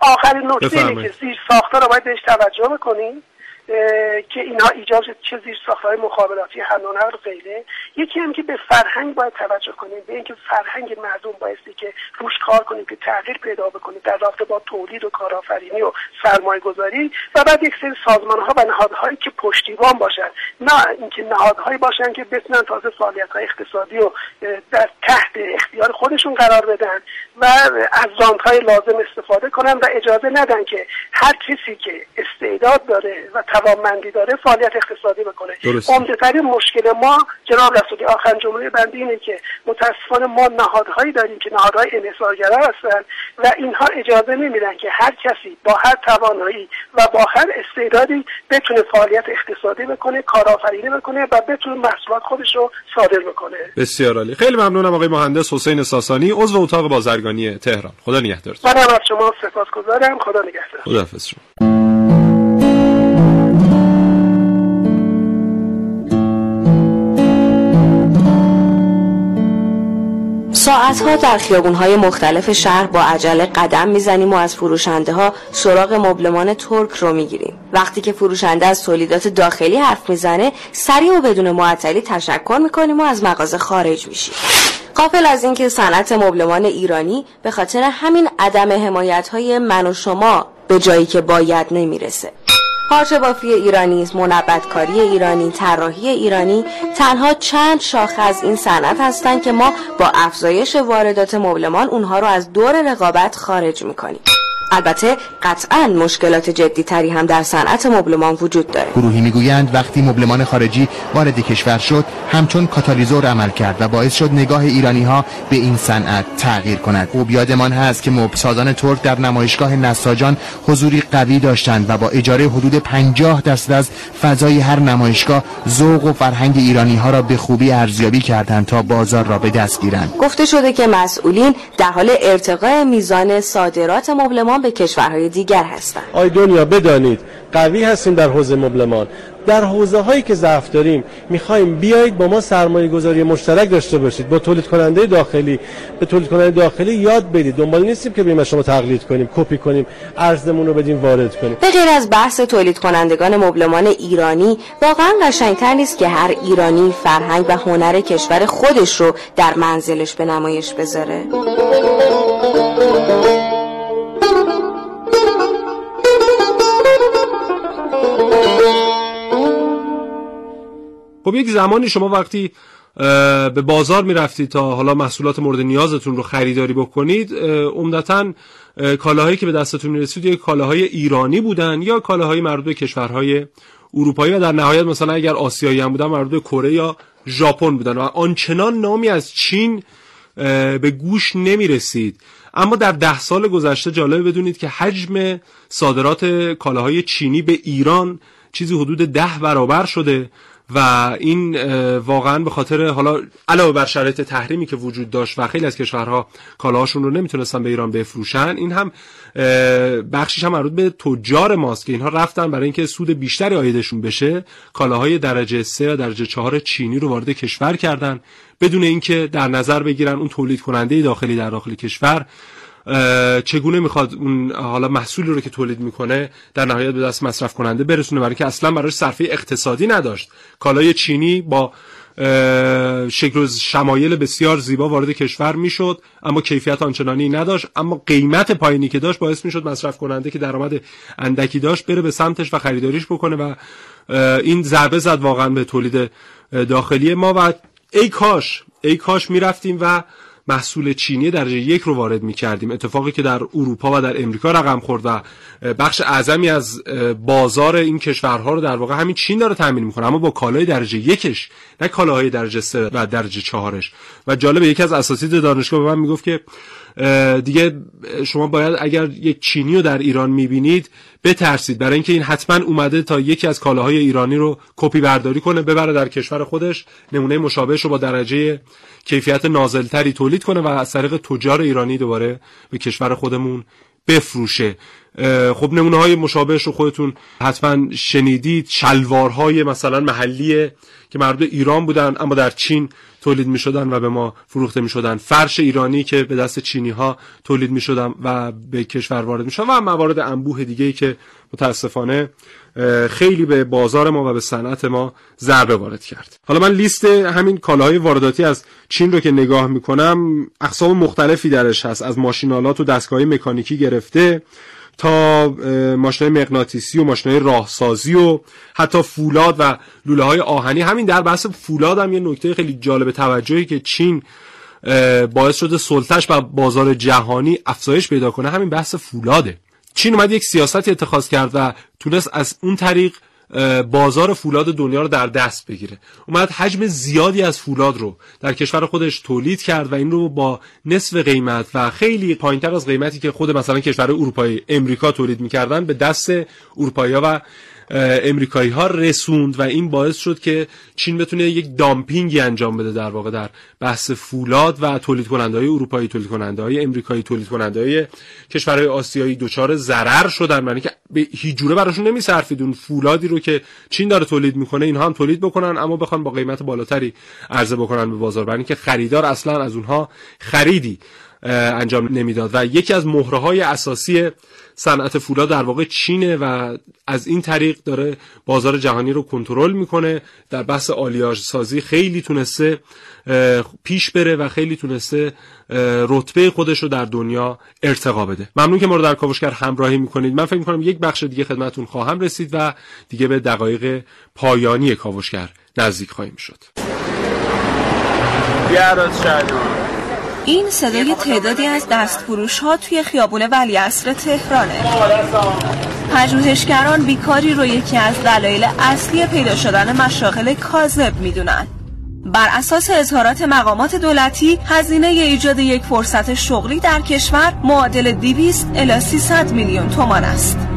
آخرین نکته که زیر ساختار رو باید بهش توجه بکنیم. که اینها ایجاد چه زیر ساختهای مخابراتی حمل و نقل غیره. یکی هم که به فرهنگ باید توجه کنیم به اینکه فرهنگ مردم بایستی که روش کار کنیم که تغییر پیدا بکنیم در رابطه با تولید و کارآفرینی و سرمایه گذاری و بعد یک سری سازمان ها و نهادهایی که پشتیبان باشن. نه اینکه نهادهایی باشن که بتونن تازه فعالیت های اقتصادی و در تحت اختیار خودشون قرار بدن و از های لازم استفاده کنن و اجازه ندن که هر کسی که استعداد داره و توانمندی داره فعالیت اقتصادی بکنه. عمده مشکل ما جناب رسولی آخر جمله بندی اینه که متاسفانه ما نهادهایی داریم که نهادهای انحصارگرا هستن و اینها اجازه نمیدن که هر کسی با هر توانایی و با هر استعدادی بتونه فعالیت اقتصادی بکنه کارآفرینی بکنه و بتونه محصولات خودش رو صادر بکنه. بسیار عالی. خیلی ممنونم آقای مهندس حسین ساسانی عضو اتاق بازرگانی تهران. خدا نگهدارتون من از شما سپاسگزارم. خدا نگهدار. خدا شما. ساعتها در خیابونهای مختلف شهر با عجله قدم می‌زنیم و از فروشنده ها سراغ مبلمان ترک رو می‌گیریم. وقتی که فروشنده از تولیدات داخلی حرف می‌زنه سریع و بدون معطلی تشکر می‌کنیم و از مغازه خارج میشیم. قافل از اینکه صنعت مبلمان ایرانی به خاطر همین عدم حمایت های من و شما به جایی که باید نمی‌رسه. پارچه بافی ایرانی، منبتکاری ایرانی، طراحی ایرانی تنها چند شاخه از این صنعت هستند که ما با افزایش واردات مبلمان اونها رو از دور رقابت خارج می‌کنیم. البته قطعا مشکلات جدی تری هم در صنعت مبلمان وجود داره. گروهی می‌گویند وقتی مبلمان خارجی وارد کشور شد همچون کاتالیزور عمل کرد و باعث شد نگاه ایرانی ها به این صنعت تغییر کند. خوب یادمان هست که مبسازان ترک در نمایشگاه نساجان حضوری قوی داشتند و با اجاره حدود 50 درصد از فضای هر نمایشگاه ذوق و فرهنگ ایرانی ها را به خوبی ارزیابی کردند تا بازار را به دست گیرند. گفته شده که مسئولین در حال ارتقاء میزان صادرات مبلمان ایران به کشورهای دیگر هستند. آی دنیا بدانید قوی هستیم در حوزه مبلمان. در حوزه هایی که ضعف داریم می‌خوایم بیایید با ما سرمایه گذاری مشترک داشته باشید. با تولید کننده داخلی به تولید کننده داخلی یاد بدید. دنبال نیستیم که بریم شما تقلید کنیم کپی کنیم ارزمون رو بدیم وارد کنیم. به غیر از بحث تولید کنندگان مبلمان ایرانی واقعا قشنگتر نیست که هر ایرانی فرهنگ و هنر کشور خودش رو در منزلش به نمایش بذاره. خب یک زمانی شما وقتی به بازار می‌رفتید تا حالا محصولات مورد نیازتون رو خریداری بکنید عمدتا کالاهایی که به دستتون می‌رسید یک کالاهای ایرانی بودن یا کالاهای مربوط به کشورهای اروپایی و در نهایت مثلا اگر آسیایی هم بودن مربوط به کره یا ژاپن بودن و آنچنان نامی از چین به گوش نمی رسید اما در ده سال گذشته جالب بدونید که حجم صادرات کالاهای چینی به ایران چیزی حدود ده برابر شده. و این واقعا به خاطر حالا علاوه بر شرایط تحریمی که وجود داشت و خیلی از کشورها کالاهاشون رو نمی‌تونستن به ایران بفروشن این هم بخشیش هم مربوط به تجار ماست که اینها رفتن برای اینکه سود بیشتری آیدشون بشه. کالاهای درجه 3 و درجه 4 چینی رو وارد کشور کردن بدون اینکه در نظر بگیرن اون تولید کننده داخلی در داخل کشور. چگونه می‌خواد اون حالا محصولی رو که تولید می‌کنه در نهایت به دست مصرف کننده برسونه؟ برای که اصلا براش صرفه اقتصادی نداشت. کالای چینی با شکل و شمایل بسیار زیبا وارد کشور می‌شد اما کیفیت آنچنانی نداشت اما قیمت پایینی که داشت باعث می‌شد مصرف کننده که درآمد اندکی داشت بره به سمتش و خریداریش بکنه و این ضربه زد واقعا به تولید داخلی ما و ای کاش ای کاش می‌رفتیم و محصول چینی درجه یک رو وارد می کردیم اتفاقی که در اروپا و در امریکا رقم خورد و بخش اعظمی از بازار این کشورها رو در واقع همین چین داره تامین می‌کنه اما با کالای درجه یکش نه کالاهای درجه سه و درجه چهارش. و جالب یکی از اساتید دانشگاه به من می‌گفت که دیگه شما باید اگر یک چینی رو در ایران می‌بینید بترسید. برای اینکه این حتما اومده تا یکی از کالاهای ایرانی رو کپی برداری کنه ببره در کشور خودش نمونه مشابهش رو با درجه کیفیت نازلتری تولید کنه و از طریق تجار ایرانی دوباره به کشور خودمون بفروشه. خب نمونه های مشابهش رو خودتون حتما شنیدید. شلوارهای مثلا محلی که مربوط ایران بودن اما در چین تولید می شدن و به ما فروخته می شدن فرش ایرانی که به دست چینی ها تولید می شدن و به کشور وارد می شدن و موارد انبوه دیگه که متاسفانه خیلی به بازار ما و به صنعت ما ضربه وارد کرد. حالا من لیست همین کالاهای وارداتی از چین رو که نگاه می‌کنم اقسام مختلفی درش هست. از ماشینالات و دستگاه مکانیکی گرفته تا ماشین مغناطیسی و ماشین راهسازی و حتی فولاد و لوله های آهنی. همین در بحث فولاد هم یه نکته خیلی جالب توجهی که چین باعث شده سلطش و بازار جهانی افزایش پیدا کنه. همین بحث فولاده. چین اومد یک سیاستی اتخاذ کرد و تونست از اون طریق بازار فولاد دنیا رو در دست بگیره. اومد حجم زیادی از فولاد رو در کشور خودش تولید کرد و این رو با نصف قیمت و خیلی پایینتر از قیمتی که خود مثلا کشور اروپایی امریکا تولید می‌کردن به دست اروپایی و امریکایی ها رسوند و این باعث شد که چین بتونه یک دامپینگی انجام بده در واقع در بحث فولاد و تولید کننده های اروپایی تولید کننده های امریکایی تولید کننده های کشورهای آسیایی دچار ضرر شدن معنی که به هیچ جوره براشون نمیصرفید اون فولادی رو که چین داره تولید می‌کنه اینها هم تولید بکنن اما بخوان با قیمت بالاتری عرضه بکنن به بازار برای که خریدار اصلا از اونها خریدی. انجام نمی‌داد. و یکی از مهره های اساسی صنعت فولاد در واقع چینه و از این طریق داره بازار جهانی رو کنترل می‌کنه. در بحث آلیاژ سازی خیلی تونسته پیش بره و خیلی تونسته رتبه خودش رو در دنیا ارتقا بده. ممنون که ما رو در کاوشگر همراهی می‌کنید. من فکر می‌کنم یک بخش دیگه خدمتون خواهم رسید و دیگه به دقایق پایانی کاوشگر نزدیک خواهیم شد. این صدای تعدادی از دستفروش ها توی خیابون ولیعصر تهرانه. پژوهشگران بیکاری رو یکی از دلایل اصلی پیدا شدن مشاغل کاذب می‌دونن. بر اساس اظهارات مقامات دولتی هزینه ایجاد یک فرصت شغلی در کشور معادل 200 الی 300 میلیون تومان است.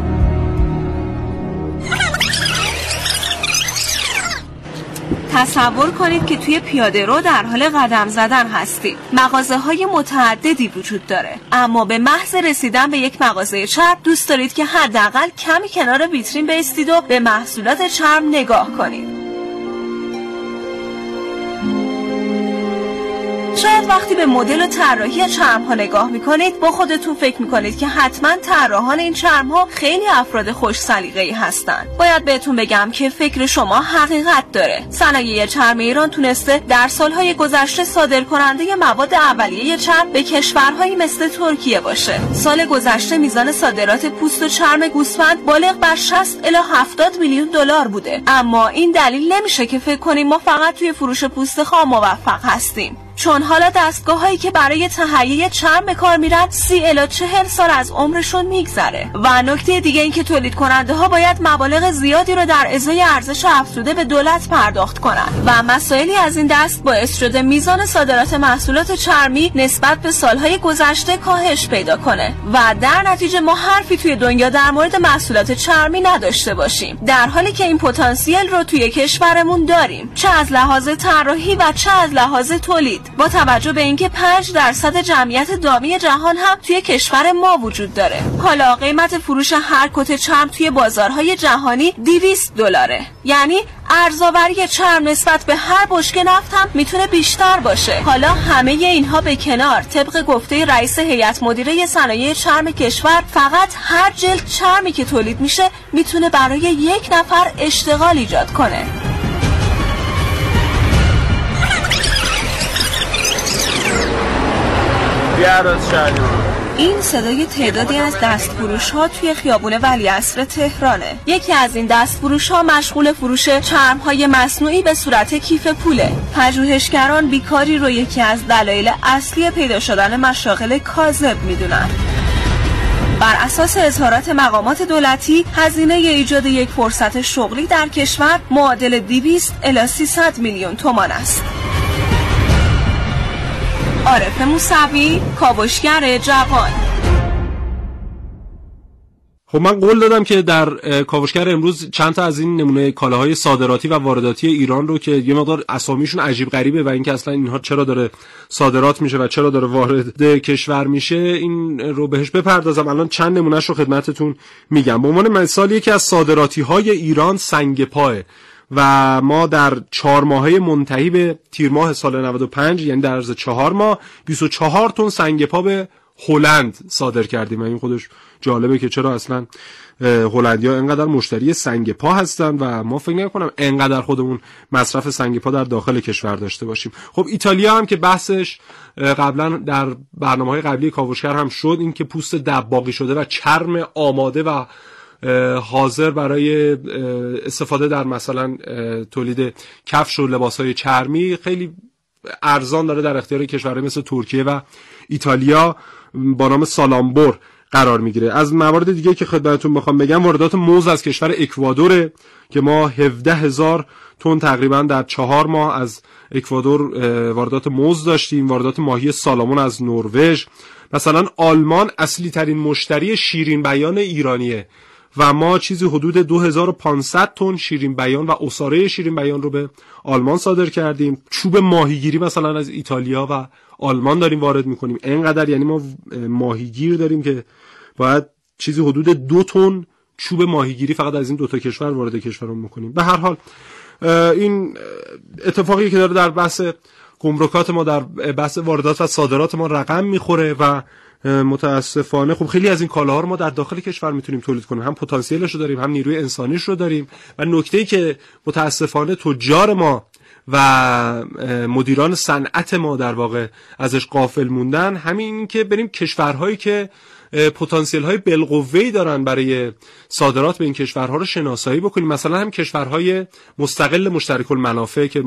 تصور کنید که توی پیاده رو در حال قدم زدن هستید. مغازه های متعددی وجود داره. اما به محض رسیدن به یک مغازه چرم دوست دارید که حداقل کمی کنار ویترین بیستید و به محصولات چرم نگاه کنید. شاید وقتی به مدل و طراحی چرم ها نگاه می‌کنید با خودتون فکر می‌کنید که حتما طراحان این چرم ها خیلی افراد خوش سلیقه ای هستند. باید بهتون بگم که فکر شما حقیقت داره. صنایع چرم ایران تونسته در سالهای گذشته صادر کننده مواد اولیه چرم به کشورهایی مثل ترکیه باشه. سال گذشته میزان صادرات پوست و چرم گوسفند بالغ بر 60 الی 70 میلیون دلار بوده. اما این دلیل نمیشه که فکر کنیم ما فقط توی فروش پوست خام موفق هستیم. چون حالا دستگاه هایی که برای تهیه چرم به کار میرن سی الا چهل سال از عمرشون میگذره. و نکته دیگه این که تولید کننده ها باید مبالغ زیادی رو در ازای ارزش افزوده به دولت پرداخت کنن. و مسائلی از این دست باعث شده میزان صادرات محصولات چرمی نسبت به سالهای گذشته کاهش پیدا کنه. و در نتیجه ما حرفی توی دنیا در مورد محصولات چرمی نداشته باشیم. در حالی که این پتانسیل رو توی کشورمون داریم. چه از لحاظ طراحی و چه از لحاظ تولید. با توجه به اینکه 5 درصد جمعیت دامی جهان هم توی کشور ما وجود داره. حالا قیمت فروش هر کت چرم توی بازارهای جهانی 200 دلاره. یعنی ارزآوری چرم نسبت به هر بشکه نفت هم می‌تونه بیشتر باشه. حالا همه اینها به کنار. طبق گفته رئیس هیئت مدیره صنایع چرم کشور فقط هر جلد چرمی که تولید میشه می‌تونه برای یک نفر اشتغال ایجاد کنه. این صدای تعدادی از دستفروش ها توی خیابون ولی اصر تهرانه. یکی از این دستفروش ها مشغول فروش چرم های مصنوعی به صورت کیف پوله. پژوهشگران بیکاری رو یکی از دلایل اصلی پیدا شدن مشاغل کاذب می‌دونن. بر اساس اظهارات مقامات دولتی هزینه ایجاد یک فرصت شغلی در کشور معادل 200 الی 300 میلیون تومان است. عارف موسوی کاوشگر جوان. خب من قول دادم که در کاوشگر امروز چند تا از این نمونه کالاهای صادراتی و وارداتی ایران رو که یه مقدار اسامیشون عجیب غریبه و اینکه اصلا اینها چرا داره صادرات میشه و چرا داره وارد کشور میشه این رو بهش بپردازم. الان چند نمونهش رو خدمتتون میگم. به عنوان مثال یکی از صادراتی های ایران سنگ پاه. و ما در چهار ماهه منتهی به تیر ماه سال 95 یعنی در عرض چهار ماه 24 تن سنگ پا به هلند صادر کردیم. و این خودش جالبه که چرا اصلا هلندیا انقدر مشتری سنگ پا هستن و ما فکر نکنم انقدر خودمون مصرف سنگ پا در داخل کشور داشته باشیم. خب ایتالیا هم که بحثش قبلا در برنامه های قبلی کاوشگر هم شد این که پوست دباقی شده و چرم آماده و حاضر برای استفاده در مثلا تولید کفش و لباس های چرمی. خیلی ارزان داره در اختیار کشورهای مثل ترکیه و ایتالیا با نام سالامبور قرار می‌گیره. از موارد دیگه که خدمتتون می‌خوام بگم واردات موز از کشور اکوادوره که ما 17 هزار تن تقریبا در چهار ماه از اکوادور واردات موز داشتیم. واردات ماهی سالامون از نروژ. مثلا آلمان اصلی ترین مشتری شیرین بیان ایرانیه. و ما چیزی حدود 2500 تن شیرین بیان و اساره شیرین بیان رو به آلمان صادر کردیم. چوب ماهیگیری مثلا از ایتالیا و آلمان داریم وارد می‌کنیم. اینقدر یعنی ما ماهیگیر داریم که باید چیزی حدود دو تن چوب ماهیگیری فقط از این دو تا کشور وارد کشورمون می‌کنیم به هر حال این اتفاقی که داره در بحث گمرکات ما در بحث واردات و صادرات ما رقم می‌خوره و متاسفانه. خب خیلی از این کالاها رو ما در داخل کشور می‌تونیم تولید کنیم. هم پتانسیلش رو داریم هم نیروی انسانیش رو داریم. و نکته ای که متاسفانه تجار ما و مدیران صنعت ما در واقع ازش قافل موندن همین که بریم کشورهایی که پتانسیل های بالقوه دارن برای صادرات به این کشورها رو شناسایی بکنیم. مثلا هم کشورهای مستقل مشترک المنافع که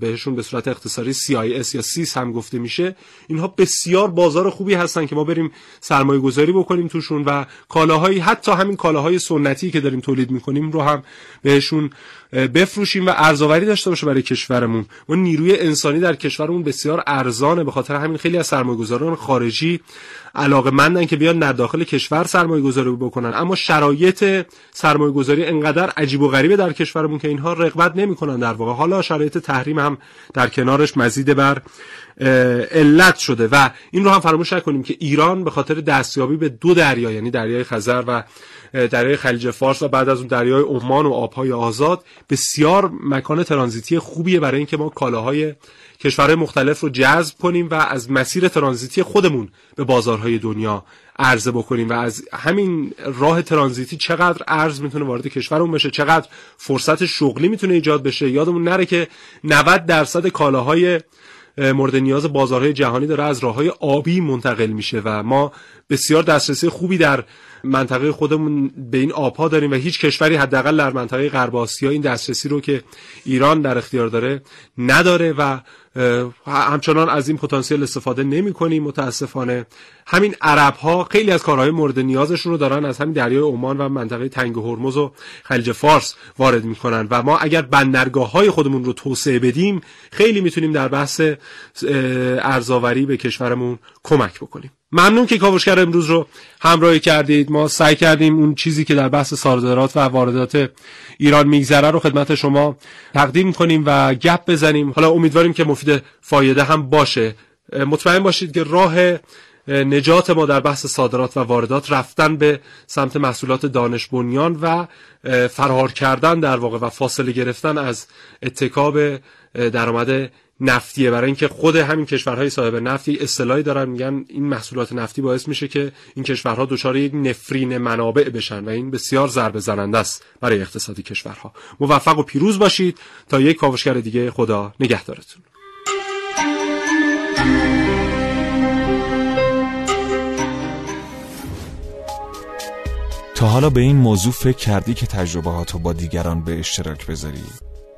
بهشون به صورت اختصاری CIS یا سیس هم گفته میشه اینها بسیار بازار خوبی هستن که ما بریم سرمایه گذاری بکنیم توشون و کالاهایی حتی همین کالاهای سنتی که داریم تولید می‌کنیم رو هم بهشون بفروشیم و ارزآوری داشته باشه برای کشورمون. ما نیروی انسانی در کشورمون بسیار ارزانه به خاطر همین خیلی از سرمایه‌گذاران خارجی علاقه مندن که بیان در داخل کشور سرمایه گذاری بکنن. اما شرایط سرمایه گذاری انقدر عجیب و غریبه در کشورمون که اینها رغبت نمی‌کنن در واقع. حالا شرایط تحریم هم در کنارش مزید بر علت شده. و این رو هم فراموش نکنیم که ایران به خاطر دستیابی به دو دریا یعنی دریای خزر و دریای خلیج فارس و بعد از اون دریای عمان و آبهای آزاد بسیار مکان ترانزیتی خوبیه برای اینکه ما کالاهای کشورهای مختلف رو جذب کنیم و از مسیر ترانزیتی خودمون به بازارهای دنیا عرضه بکنیم و از همین راه ترانزیتی چقدر ارز می‌تونه وارد کشورمون بشه چقدر فرصت شغلی می‌تونه ایجاد بشه. یادمون نره که 90 درصد کالاهای مورد نیاز بازارهای جهانی داره از راه های آبی منتقل میشه و ما بسیار دسترسی خوبی در منطقه خودمون به این آبها داریم و هیچ کشوری حداقل در منطقه غرب آسیا این دسترسی رو که ایران در اختیار داره نداره و همچنان از این پتانسیل استفاده نمی کنیم متاسفانه. همین عرب ها خیلی از کارهای مورد نیازشون رو دارن از همین دریای عمان و منطقه تنگ هرمز و خلیج فارس وارد می‌کنن. و ما اگر بندرگاه های خودمون رو توسعه بدیم خیلی می‌تونیم در بحث ارزاوری به کشورمون کمک بکنیم. ممنون که کاوشگر امروز رو همراهی کردید. ما سعی کردیم اون چیزی که در بحث صادرات و واردات ایران میگذره رو خدمت شما تقدیم کنیم و گپ بزنیم. حالا امیدواریم که مفید فایده هم باشه. مطمئن باشید که راه نجات ما در بحث صادرات و واردات رفتن به سمت محصولات دانش بنیان و فرار کردن در واقع و فاصله گرفتن از اتکاب درآمد نفتیه. برای اینکه خود همین کشورهای صاحب نفتی اصطلاحی دارن میگن این محصولات نفتی باعث میشه که این کشورها دچار یک نفرین منابع بشن و این بسیار ضربه زننده است برای اقتصادی کشورها. موفق و پیروز باشید. تا یک کاوشگر دیگه. خدا نگهدارتون. تا حالا به این موضوع فکر کردی که تجربهاتو با دیگران به اشتراک بذاری؟